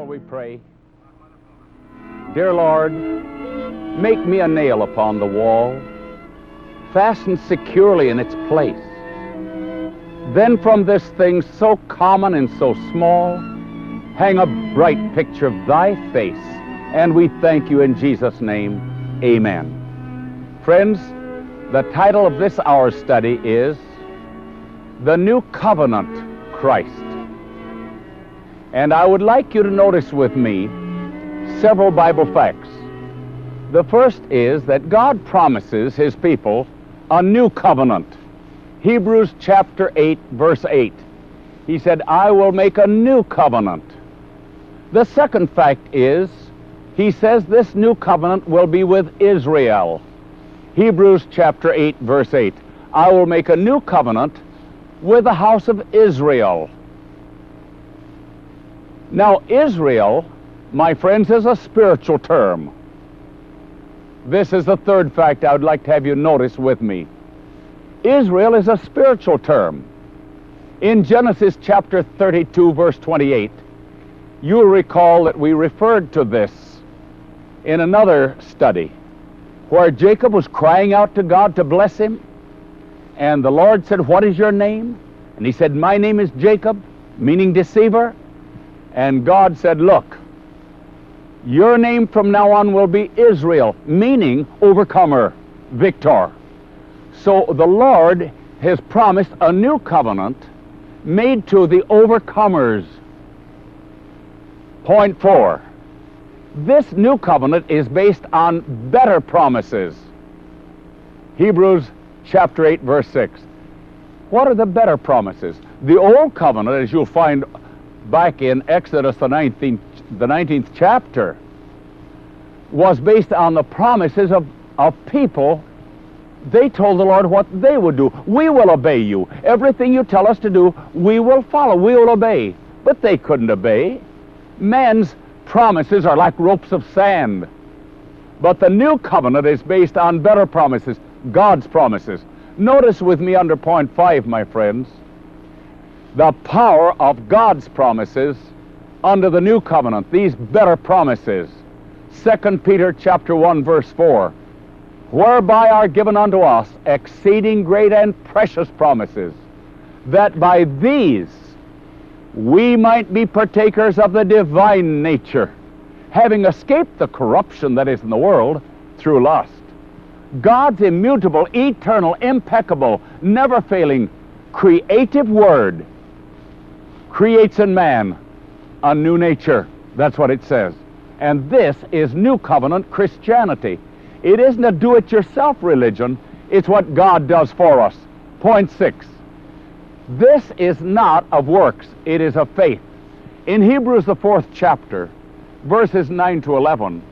Shall we pray? Dear Lord, make me a nail upon the wall, fastened securely in its place. Then from this thing so common and so small, hang a bright picture of thy face. And we thank you in Jesus' name. Amen. Friends, the title of this hour's study is The New Covenant Christ. And I would like you to notice with me several Bible facts. The first is that God promises his people a new covenant. Hebrews chapter 8, verse 8. He said, I will make a new covenant. The second fact is, he says this new covenant will be with Israel. Hebrews chapter 8, verse 8. I will make a new covenant with the house of Israel. Now, Israel, my friends, is a spiritual term. This is the third fact I would like to have you notice with me. Israel is a spiritual term. In Genesis chapter 32, verse 28, you'll recall that we referred to this in another study where Jacob was crying out to God to bless him. And the Lord said, What is your name? And he said, My name is Jacob, meaning deceiver. And God said, Look, your name from now on will be Israel, meaning overcomer, victor. So the Lord has promised a new covenant made to the overcomers. Point four. This new covenant is based on better promises. Hebrews chapter 8, verse 6. What are the better promises? The old covenant, as you'll find back in Exodus, the 19th, the 19th chapter, was based on the promises of, of people. They told the Lord what they would do. We will obey you. Everything you tell us to do, we will follow. We will obey. But they couldn't obey. Man's promises are like ropes of sand. But the new covenant is based on better promises, God's promises. Notice with me under point five, my friends, the power of God's promises under the new covenant, these better promises. 2 Peter chapter 1 verse 4 whereby are given unto us exceeding great and precious promises that by these we might be partakers of the divine nature having escaped the corruption that is in the world through lust God's immutable eternal impeccable never failing creative word creates in man a new nature. That's what it says. And this is New Covenant Christianity. It isn't a do it yourself religion, it's what God does for us. Point six. This is not of works, it is of faith. In Hebrews, the fourth chapter, verses 9 to 11,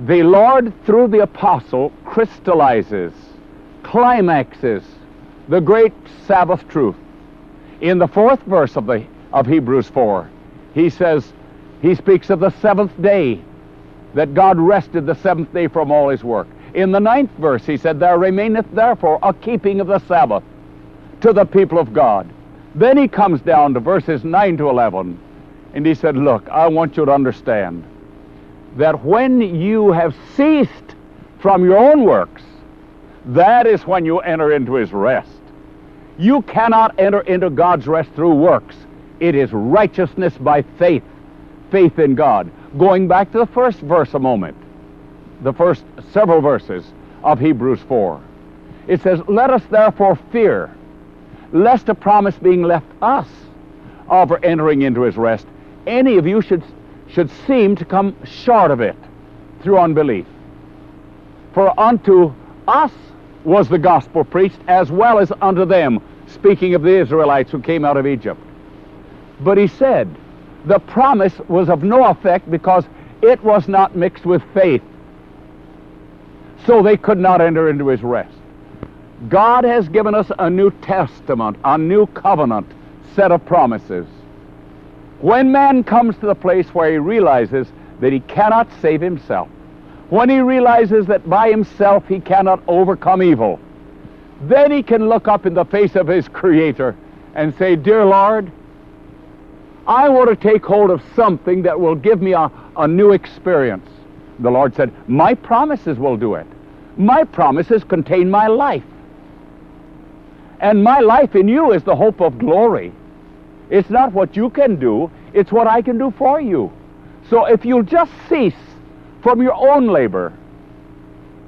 the Lord, through the apostle, crystallizes, climaxes the great Sabbath truth in the fourth verse of, the, of Hebrews 4, he says, he speaks of the seventh day, that God rested the seventh day from all his work. In the ninth verse, he said, There remaineth therefore a keeping of the Sabbath to the people of God. Then he comes down to verses 9 to 11, and he said, Look, I want you to understand that when you have ceased from your own works, that is when you enter into his rest. You cannot enter into God's rest through works. It is righteousness by faith, faith in God. Going back to the first verse a moment, the first several verses of Hebrews 4. It says, Let us therefore fear, lest a promise being left us of entering into his rest, any of you should, should seem to come short of it through unbelief. For unto us was the gospel preached as well as unto them, speaking of the Israelites who came out of Egypt. But he said, the promise was of no effect because it was not mixed with faith. So they could not enter into his rest. God has given us a new testament, a new covenant set of promises. When man comes to the place where he realizes that he cannot save himself, when he realizes that by himself he cannot overcome evil, then he can look up in the face of his Creator and say, Dear Lord, I want to take hold of something that will give me a, a new experience. The Lord said, My promises will do it. My promises contain my life. And my life in you is the hope of glory. It's not what you can do, it's what I can do for you. So if you'll just cease from your own labor,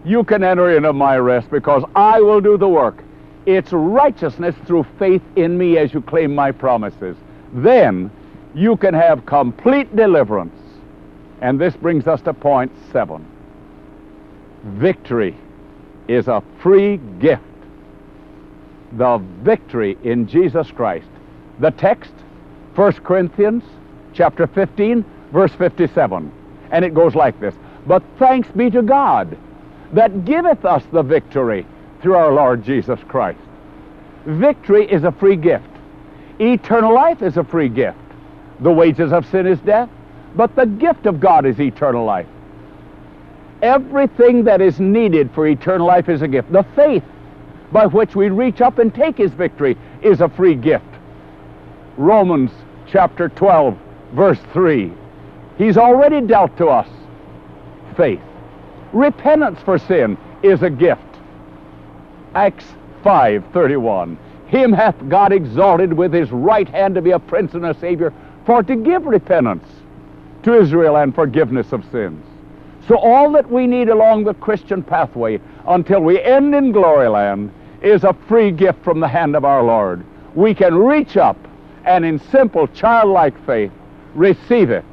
you can enter into my rest because I will do the work. It's righteousness through faith in me as you claim my promises. Then you can have complete deliverance. And this brings us to point seven. Victory is a free gift. The victory in Jesus Christ. The text, 1 Corinthians chapter 15, verse 57. And it goes like this. But thanks be to God that giveth us the victory through our Lord Jesus Christ. Victory is a free gift. Eternal life is a free gift. The wages of sin is death, but the gift of God is eternal life. Everything that is needed for eternal life is a gift. The faith by which we reach up and take his victory is a free gift. Romans chapter 12, verse 3. He's already dealt to us faith. Repentance for sin is a gift. Acts 5:31. Him hath God exalted with his right hand to be a prince and a savior, for to give repentance to Israel and forgiveness of sins. So all that we need along the Christian pathway until we end in glory land is a free gift from the hand of our Lord. We can reach up and in simple childlike faith receive it.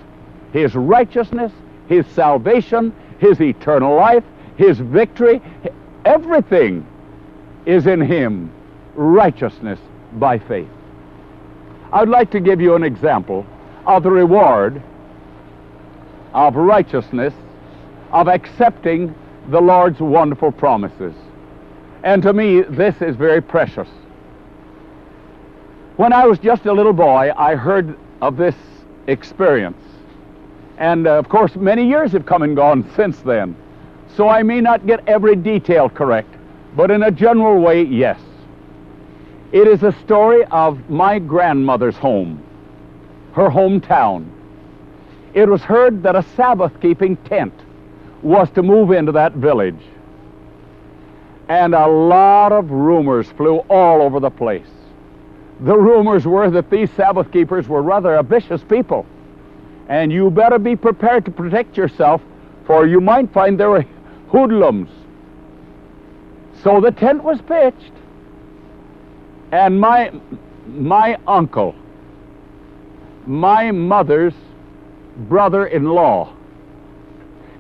His righteousness, His salvation, His eternal life, His victory, everything is in Him. Righteousness by faith. I'd like to give you an example of the reward of righteousness, of accepting the Lord's wonderful promises. And to me, this is very precious. When I was just a little boy, I heard of this experience. And uh, of course, many years have come and gone since then. So I may not get every detail correct, but in a general way, yes. It is a story of my grandmother's home, her hometown. It was heard that a Sabbath keeping tent was to move into that village. And a lot of rumors flew all over the place. The rumors were that these Sabbath keepers were rather a vicious people. And you better be prepared to protect yourself, for you might find there are hoodlums. So the tent was pitched. And my, my uncle, my mother's brother-in-law,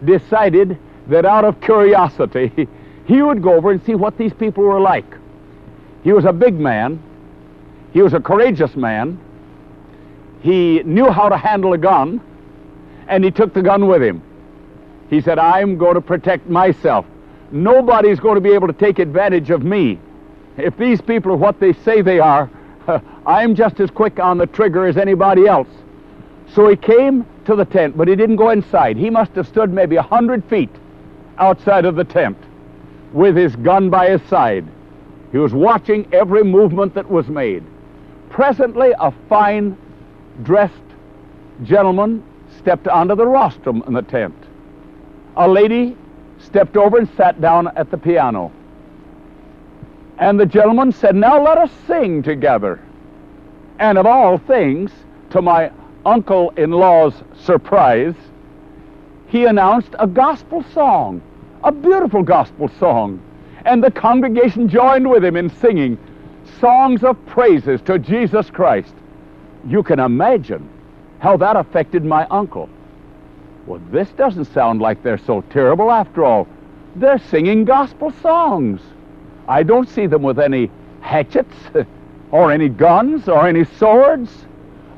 decided that out of curiosity, he would go over and see what these people were like. He was a big man. He was a courageous man. He knew how to handle a gun, and he took the gun with him. He said, I'm going to protect myself. Nobody's going to be able to take advantage of me. If these people are what they say they are, I'm just as quick on the trigger as anybody else. So he came to the tent, but he didn't go inside. He must have stood maybe a hundred feet outside of the tent with his gun by his side. He was watching every movement that was made. Presently, a fine dressed gentleman stepped onto the rostrum in the tent. A lady stepped over and sat down at the piano. And the gentleman said, Now let us sing together. And of all things, to my uncle in law's surprise, he announced a gospel song, a beautiful gospel song. And the congregation joined with him in singing songs of praises to Jesus Christ. You can imagine how that affected my uncle. Well, this doesn't sound like they're so terrible after all. They're singing gospel songs. I don't see them with any hatchets or any guns or any swords.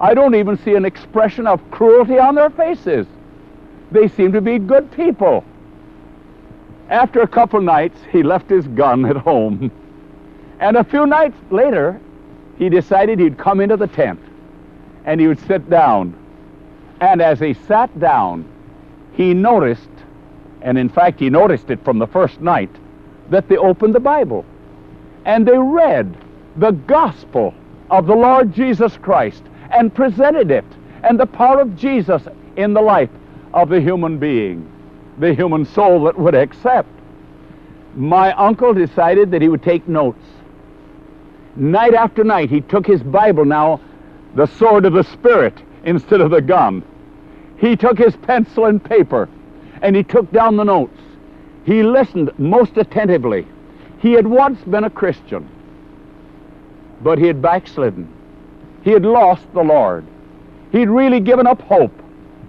I don't even see an expression of cruelty on their faces. They seem to be good people. After a couple nights, he left his gun at home. And a few nights later, he decided he'd come into the tent and he would sit down. And as he sat down, he noticed, and in fact, he noticed it from the first night, that they opened the Bible and they read the gospel of the Lord Jesus Christ and presented it and the power of Jesus in the life of the human being, the human soul that would accept. My uncle decided that he would take notes. Night after night, he took his Bible now, the sword of the Spirit, instead of the gun. He took his pencil and paper and he took down the notes. He listened most attentively. He had once been a Christian, but he had backslidden. He had lost the Lord. He'd really given up hope.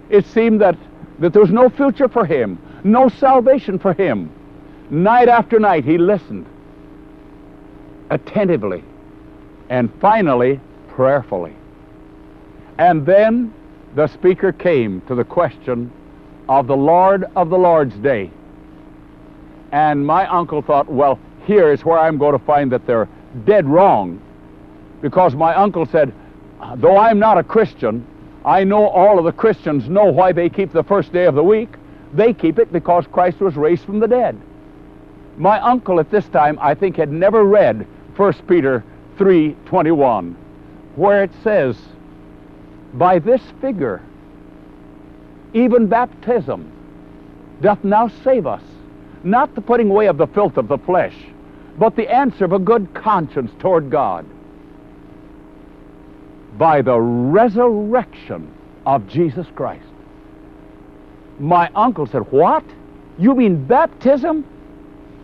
It seemed that, that there was no future for him, no salvation for him. Night after night, he listened attentively and finally prayerfully. And then the speaker came to the question of the Lord of the Lord's Day. And my uncle thought, well, here is where I'm going to find that they're dead wrong. Because my uncle said, though I'm not a Christian, I know all of the Christians know why they keep the first day of the week. They keep it because Christ was raised from the dead. My uncle at this time, I think, had never read 1 Peter 3:21, where it says, "By this figure even baptism doth now save us, not the putting away of the filth of the flesh, but the answer of a good conscience toward God by the resurrection of Jesus Christ. My uncle said, What? You mean baptism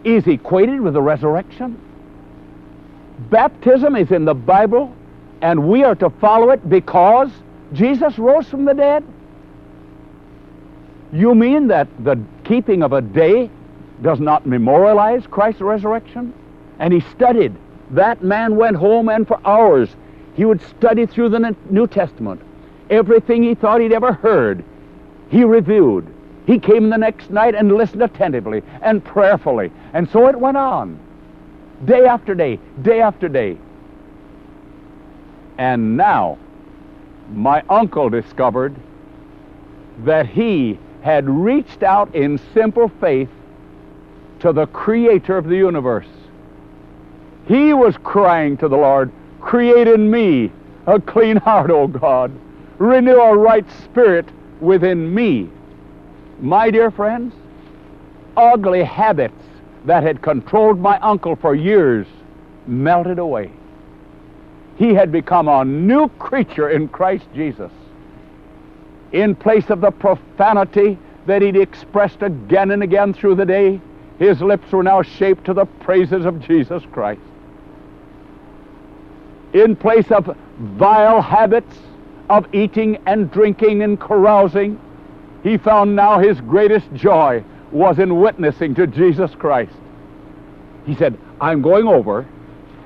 is equated with the resurrection? Baptism is in the Bible, and we are to follow it because Jesus rose from the dead? You mean that the keeping of a day does not memorialize Christ's resurrection? And he studied. That man went home and for hours he would study through the New Testament. Everything he thought he'd ever heard, he reviewed. He came the next night and listened attentively and prayerfully. And so it went on, day after day, day after day. And now, my uncle discovered that he had reached out in simple faith to the creator of the universe. He was crying to the Lord, Create in me a clean heart, O God. Renew a right spirit within me. My dear friends, ugly habits that had controlled my uncle for years melted away. He had become a new creature in Christ Jesus in place of the profanity that he'd expressed again and again through the day, his lips were now shaped to the praises of Jesus Christ. In place of vile habits of eating and drinking and carousing, he found now his greatest joy was in witnessing to Jesus Christ. He said, I'm going over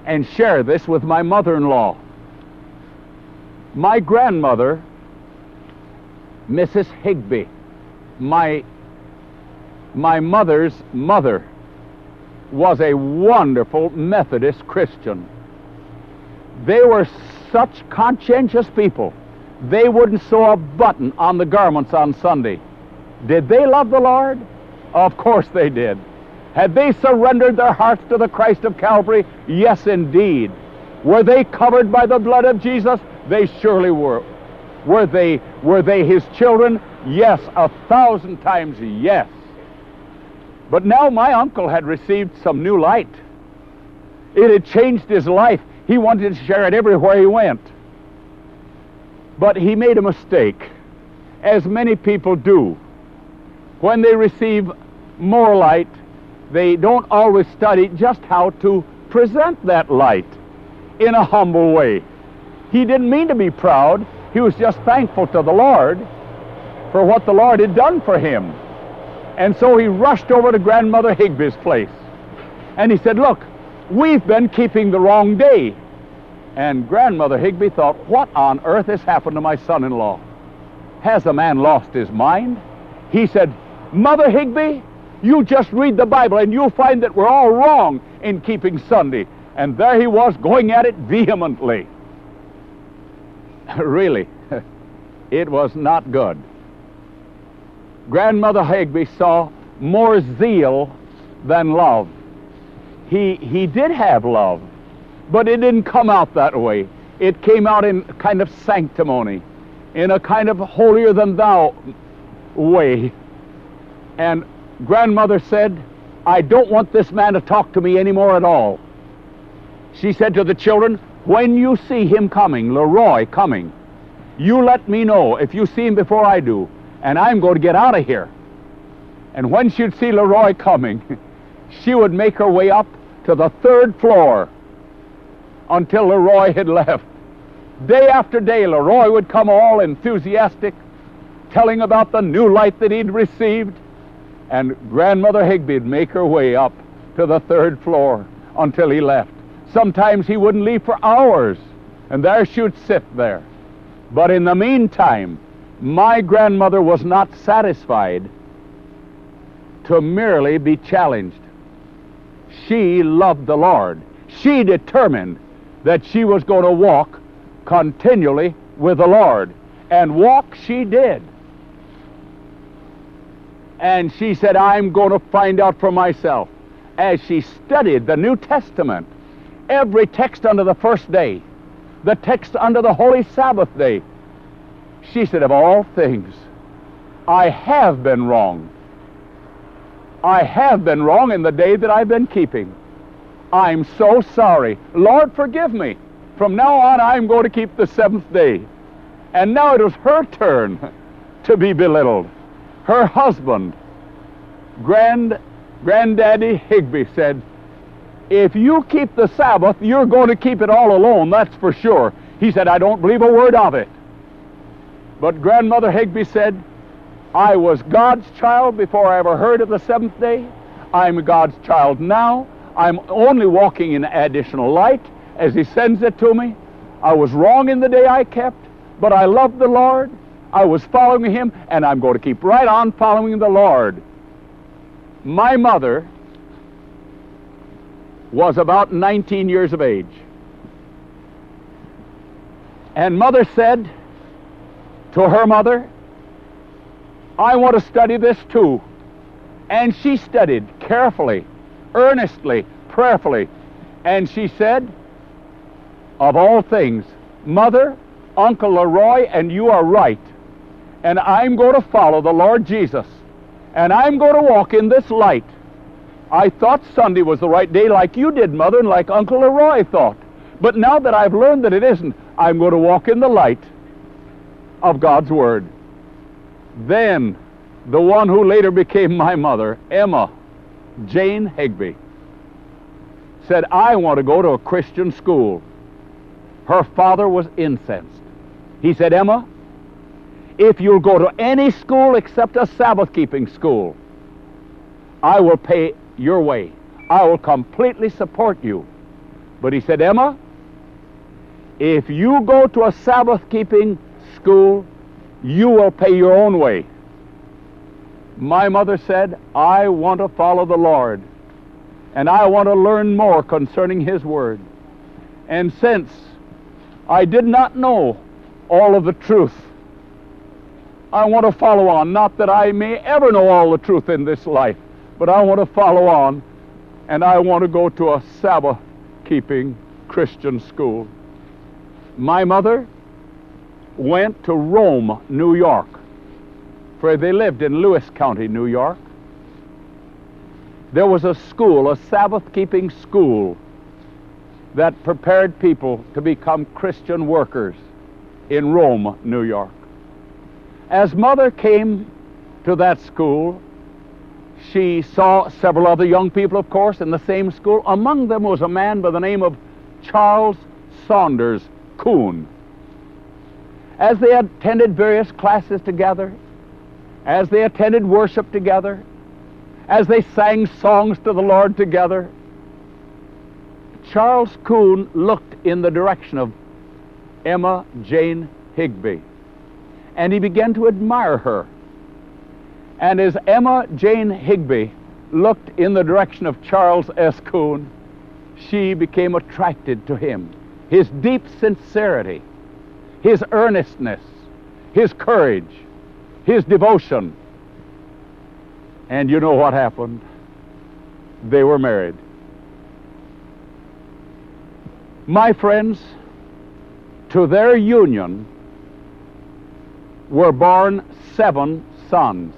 and share this with my mother in law. My grandmother Mrs. Higby, my, my mother's mother, was a wonderful Methodist Christian. They were such conscientious people. They wouldn't sew a button on the garments on Sunday. Did they love the Lord? Of course they did. Had they surrendered their hearts to the Christ of Calvary? Yes, indeed. Were they covered by the blood of Jesus? They surely were. Were they, were they his children? Yes, a thousand times yes. But now my uncle had received some new light. It had changed his life. He wanted to share it everywhere he went. But he made a mistake, as many people do. When they receive more light, they don't always study just how to present that light in a humble way. He didn't mean to be proud. He was just thankful to the Lord for what the Lord had done for him. And so he rushed over to Grandmother Higby's place. And he said, Look, we've been keeping the wrong day. And Grandmother Higby thought, What on earth has happened to my son in law? Has the man lost his mind? He said, Mother Higby, you just read the Bible and you'll find that we're all wrong in keeping Sunday. And there he was going at it vehemently. really, it was not good. Grandmother Higby saw more zeal than love. He, he did have love, but it didn't come out that way. It came out in kind of sanctimony. in a kind of holier than thou way. And grandmother said, I don't want this man to talk to me anymore at all. She said to the children, When you see him coming, Leroy coming, you let me know if you see him before I do, and I'm going to get out of here. And when she'd see Leroy coming, she would make her way up to the third floor until Leroy had left. Day after day, Leroy would come all enthusiastic, telling about the new light that he'd received. And Grandmother Higbie'd make her way up to the third floor until he left. Sometimes he wouldn't leave for hours, and there she'd sit there. But in the meantime, my grandmother was not satisfied to merely be challenged. She loved the Lord. She determined that she was going to walk continually with the Lord. And walk she did. And she said, I'm going to find out for myself. As she studied the New Testament, every text under the first day, the text under the Holy Sabbath day, she said, Of all things, I have been wrong. I have been wrong in the day that I've been keeping. I'm so sorry. Lord, forgive me. From now on, I'm going to keep the seventh day. And now it was her turn to be belittled. Her husband, Grand, Granddaddy Higby, said, If you keep the Sabbath, you're going to keep it all alone, that's for sure. He said, I don't believe a word of it. But Grandmother Higby said, I was God's child before I ever heard of the seventh day. I'm God's child now. I'm only walking in additional light as He sends it to me. I was wrong in the day I kept, but I loved the Lord. I was following Him, and I'm going to keep right on following the Lord. My mother was about 19 years of age. And mother said to her mother, I want to study this too. And she studied carefully, earnestly, prayerfully. And she said, Of all things, Mother, Uncle Leroy, and you are right. And I'm going to follow the Lord Jesus. And I'm going to walk in this light. I thought Sunday was the right day, like you did, Mother, and like Uncle Leroy thought. But now that I've learned that it isn't, I'm going to walk in the light of God's Word. Then, the one who later became my mother, Emma Jane Higbie, said, I want to go to a Christian school. Her father was incensed. He said, Emma, if you'll go to any school except a Sabbath keeping school, I will pay your way. I will completely support you. But he said, Emma, if you go to a Sabbath keeping school, you will pay your own way. My mother said, I want to follow the Lord, and I want to learn more concerning His Word. And since I did not know all of the truth, I want to follow on. Not that I may ever know all the truth in this life, but I want to follow on, and I want to go to a Sabbath keeping Christian school. My mother went to Rome, New York, for they lived in Lewis County, New York. There was a school, a Sabbath keeping school, that prepared people to become Christian workers in Rome, New York. As mother came to that school, she saw several other young people, of course, in the same school. Among them was a man by the name of Charles Saunders Coon as they attended various classes together, as they attended worship together, as they sang songs to the Lord together, Charles Coon looked in the direction of Emma Jane Higbie, and he began to admire her. And as Emma Jane Higbie looked in the direction of Charles S. Coon, she became attracted to him. His deep sincerity, his earnestness, his courage, his devotion. And you know what happened? They were married. My friends, to their union, were born seven sons.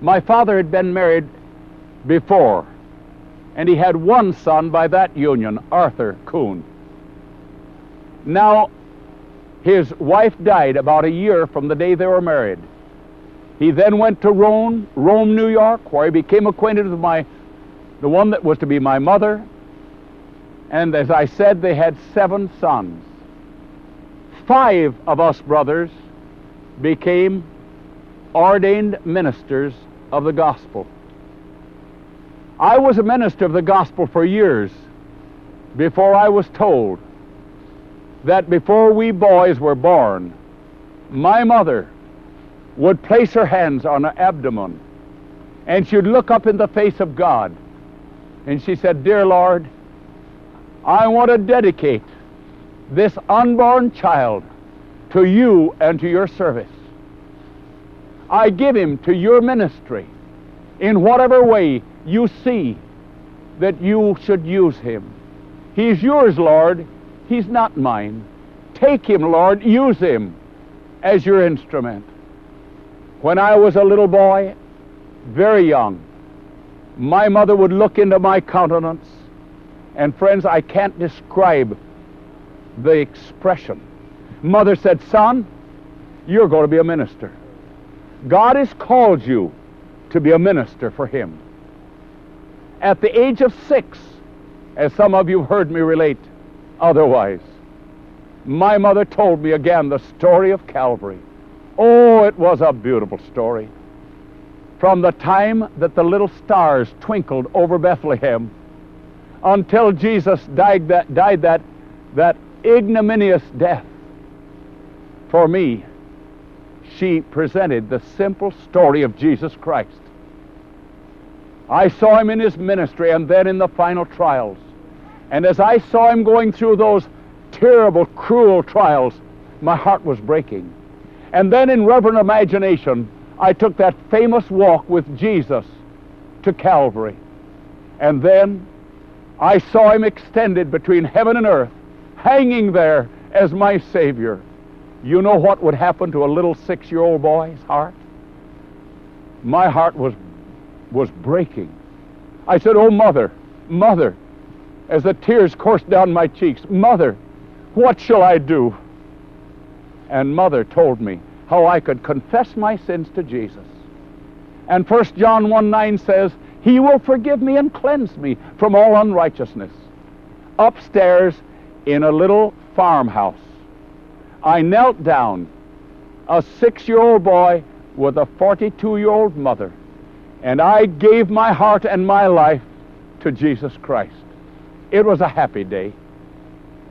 My father had been married before, and he had one son by that union, Arthur Coon. Now, his wife died about a year from the day they were married. He then went to Rome, Rome, New York, where he became acquainted with my, the one that was to be my mother. And as I said, they had seven sons. Five of us brothers became ordained ministers of the gospel. I was a minister of the gospel for years before I was told that before we boys were born, my mother would place her hands on her abdomen and she'd look up in the face of God and she said, Dear Lord, I want to dedicate this unborn child to you and to your service. I give him to your ministry in whatever way you see that you should use him. He's yours, Lord. He's not mine. Take him, Lord. Use him as your instrument. When I was a little boy, very young, my mother would look into my countenance, and friends, I can't describe the expression. Mother said, Son, you're going to be a minister. God has called you to be a minister for Him. At the age of six, as some of you have heard me relate otherwise, my mother told me again the story of Calvary. Oh, it was a beautiful story. From the time that the little stars twinkled over Bethlehem until Jesus died that, died that, that ignominious death for me, she presented the simple story of Jesus Christ. I saw him in his ministry and then in the final trials. And as I saw him going through those terrible, cruel trials, my heart was breaking. And then in reverent imagination, I took that famous walk with Jesus to Calvary. And then I saw him extended between heaven and earth, hanging there as my Savior. You know what would happen to a little six year old boy's heart? My heart was, was breaking. I said, Oh, mother, mother, as the tears coursed down my cheeks, Mother, what shall I do? And mother told me how I could confess my sins to Jesus. And 1 John 1 9 says, He will forgive me and cleanse me from all unrighteousness. Upstairs in a little farmhouse, I knelt down, a six year old boy with a 42 year old mother, and I gave my heart and my life to Jesus Christ. It was a happy day.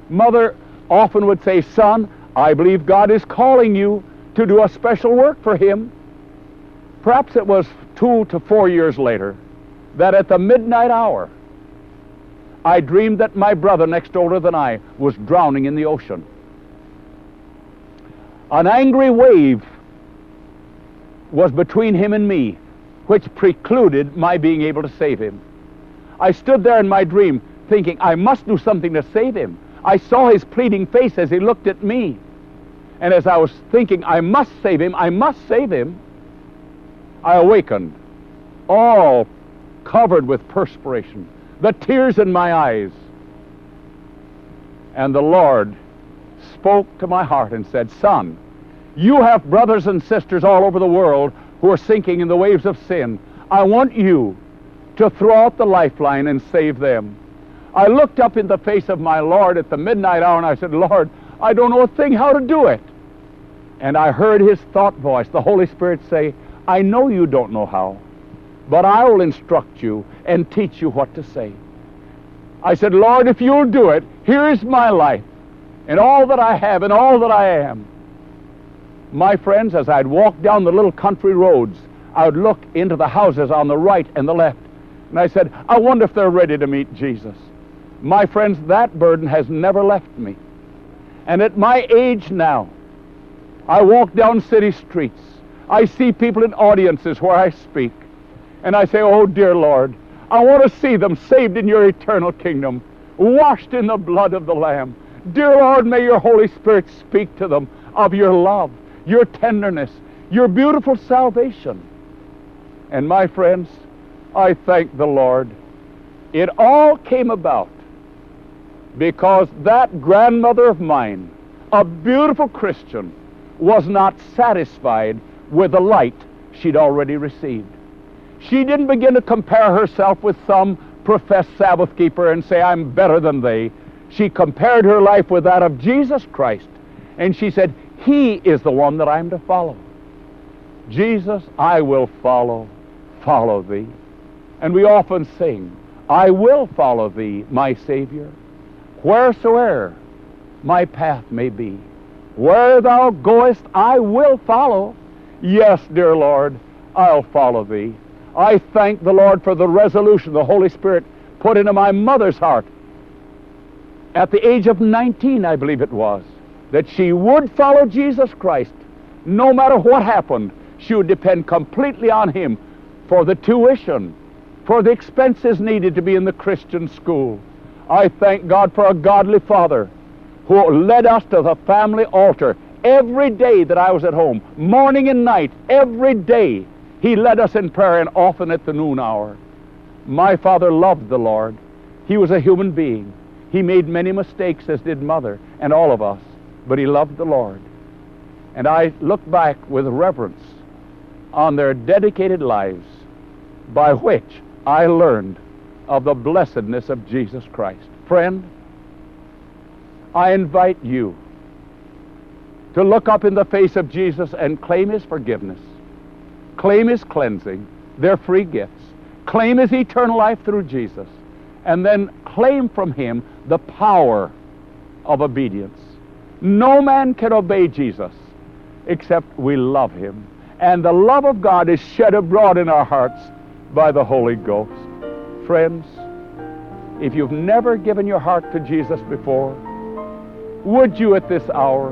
Mother often would say, Son, I believe God is calling you to do a special work for Him. Perhaps it was two to four years later that at the midnight hour, I dreamed that my brother next older than I was drowning in the ocean. An angry wave was between him and me, which precluded my being able to save him. I stood there in my dream thinking, I must do something to save him. I saw his pleading face as he looked at me. And as I was thinking, I must save him, I must save him, I awakened, all covered with perspiration, the tears in my eyes. And the Lord spoke to my heart and said, Son, you have brothers and sisters all over the world who are sinking in the waves of sin. I want you to throw out the lifeline and save them. I looked up in the face of my Lord at the midnight hour and I said, Lord, I don't know a thing how to do it. And I heard his thought voice, the Holy Spirit say, I know you don't know how, but I will instruct you and teach you what to say. I said, Lord, if you'll do it, here is my life and all that I have and all that I am. My friends, as I'd walk down the little country roads, I would look into the houses on the right and the left, and I said, I wonder if they're ready to meet Jesus. My friends, that burden has never left me. And at my age now, I walk down city streets. I see people in audiences where I speak. And I say, Oh, dear Lord, I want to see them saved in your eternal kingdom, washed in the blood of the Lamb. Dear Lord, may your Holy Spirit speak to them of your love your tenderness, your beautiful salvation. And my friends, I thank the Lord. It all came about because that grandmother of mine, a beautiful Christian, was not satisfied with the light she'd already received. She didn't begin to compare herself with some professed Sabbath keeper and say, I'm better than they. She compared her life with that of Jesus Christ, and she said, He is the one that I'm to follow. Jesus, I will follow, follow thee. And we often sing, I will follow thee, my Savior, wheresoever my path may be. Where thou goest, I will follow. Yes, dear Lord, I'll follow thee. I thank the Lord for the resolution the Holy Spirit put into my mother's heart at the age of 19, I believe it was, that she would follow Jesus Christ. No matter what happened, she would depend completely on Him for the tuition, for the expenses needed to be in the Christian school. I thank God for a godly father who led us to the family altar every day that I was at home, morning and night, every day. He led us in prayer and often at the noon hour. My father loved the Lord. He was a human being. He made many mistakes, as did mother and all of us, but he loved the Lord. And I look back with reverence on their dedicated lives by which I learned of the blessedness of Jesus Christ. Friend, I invite you to look up in the face of Jesus and claim his forgiveness, claim his cleansing, their free gifts, claim his eternal life through Jesus, and then claim from him the power of obedience. No man can obey Jesus except we love him. And the love of God is shed abroad in our hearts by the Holy Ghost. Friends, if you've never given your heart to Jesus before, would you at this hour?